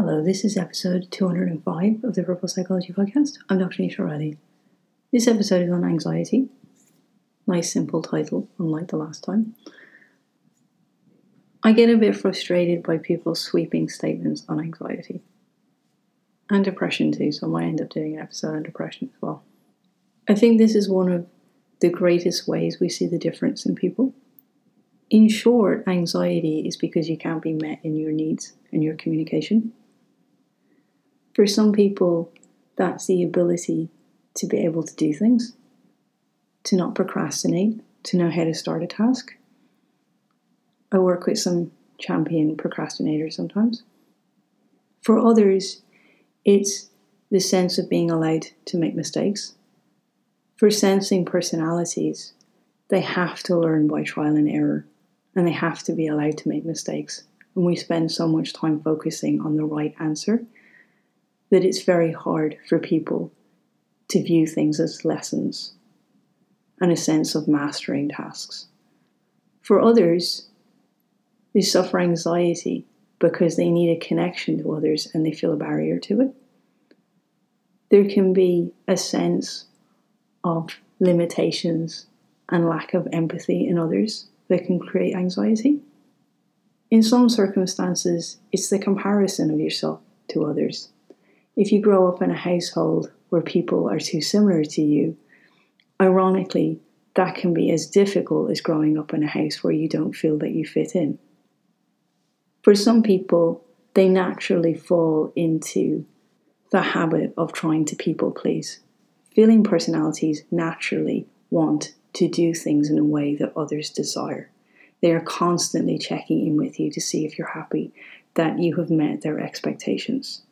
Hello, this is episode 205 of the Purple Psychology Podcast. I'm Dr. Nisha Riley. This episode is on anxiety. Nice, simple title, unlike the last time. I get a bit frustrated by people's sweeping statements on anxiety and depression too, so I might end up doing an episode on depression as well. I think this is one of the greatest ways we see the difference in people. In short, anxiety is because you can't be met in your needs and your communication. For some people, that's the ability to be able to do things, to not procrastinate, to know how to start a task. I work with some champion procrastinators sometimes. For others, it's the sense of being allowed to make mistakes. For sensing personalities, they have to learn by trial and error, and they have to be allowed to make mistakes. And we spend so much time focusing on the right answer that it's very hard for people to view things as lessons and a sense of mastering tasks. For others, they suffer anxiety because they need a connection to others and they feel a barrier to it. There can be a sense of limitations and lack of empathy in others that can create anxiety. In some circumstances, it's the comparison of yourself to others. If you grow up in a household where people are too similar to you, ironically, that can be as difficult as growing up in a house where you don't feel that you fit in. For some people, they naturally fall into the habit of trying to people please. Feeling personalities naturally want to do things in a way that others desire. They are constantly checking in with you to see if you're happy, that you have met their expectations.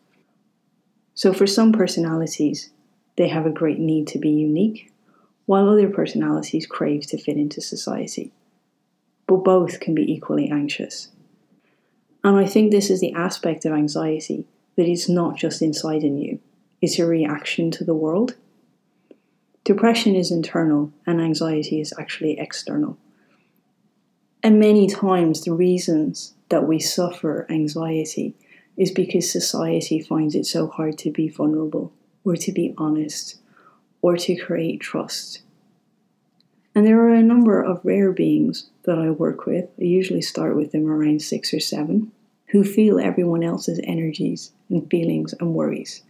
So, for some personalities, they have a great need to be unique, while other personalities crave to fit into society. But both can be equally anxious. And I think this is the aspect of anxiety that is not just inside in you, it's a reaction to the world. Depression is internal and anxiety is actually external. And many times, the reasons that we suffer anxiety is because society finds it so hard to be vulnerable or to be honest or to create trust. And there are a number of rare beings that I work with. I usually start with them around six or seven who feel everyone else's energies and feelings and worries.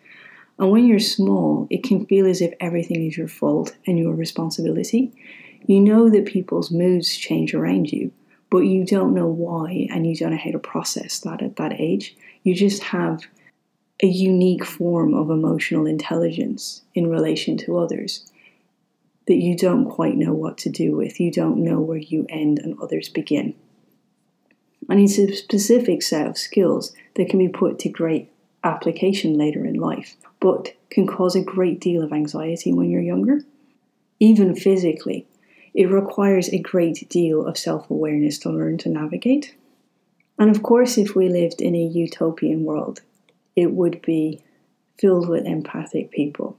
And when you're small, it can feel as if everything is your fault and your responsibility. You know that people's moods change around you, but you don't know why and you don't know how to process that at that age. You just have a unique form of emotional intelligence in relation to others that you don't quite know what to do with. You don't know where you end and others begin. And it's a specific set of skills that can be put to great application later in life, but can cause a great deal of anxiety when you're younger. Even physically, it requires a great deal of self awareness to learn to navigate. And of course, if we lived in a utopian world, it would be filled with empathic people.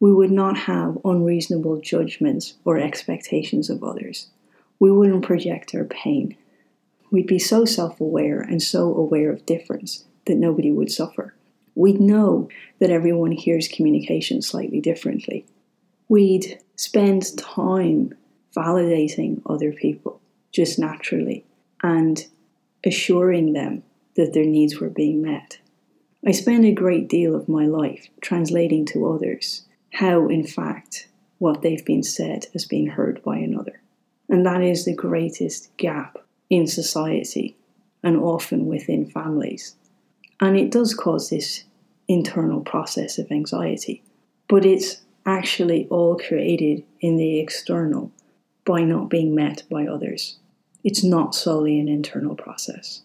We would not have unreasonable judgments or expectations of others. We wouldn't project our pain. We'd be so self aware and so aware of difference that nobody would suffer. We'd know that everyone hears communication slightly differently. We'd spend time validating other people just naturally and assuring them that their needs were being met. I spend a great deal of my life translating to others how, in fact, what they've been said has been heard by another. And that is the greatest gap in society and often within families. And it does cause this internal process of anxiety, but it's actually all created in the external by not being met by others. It's not solely an internal process.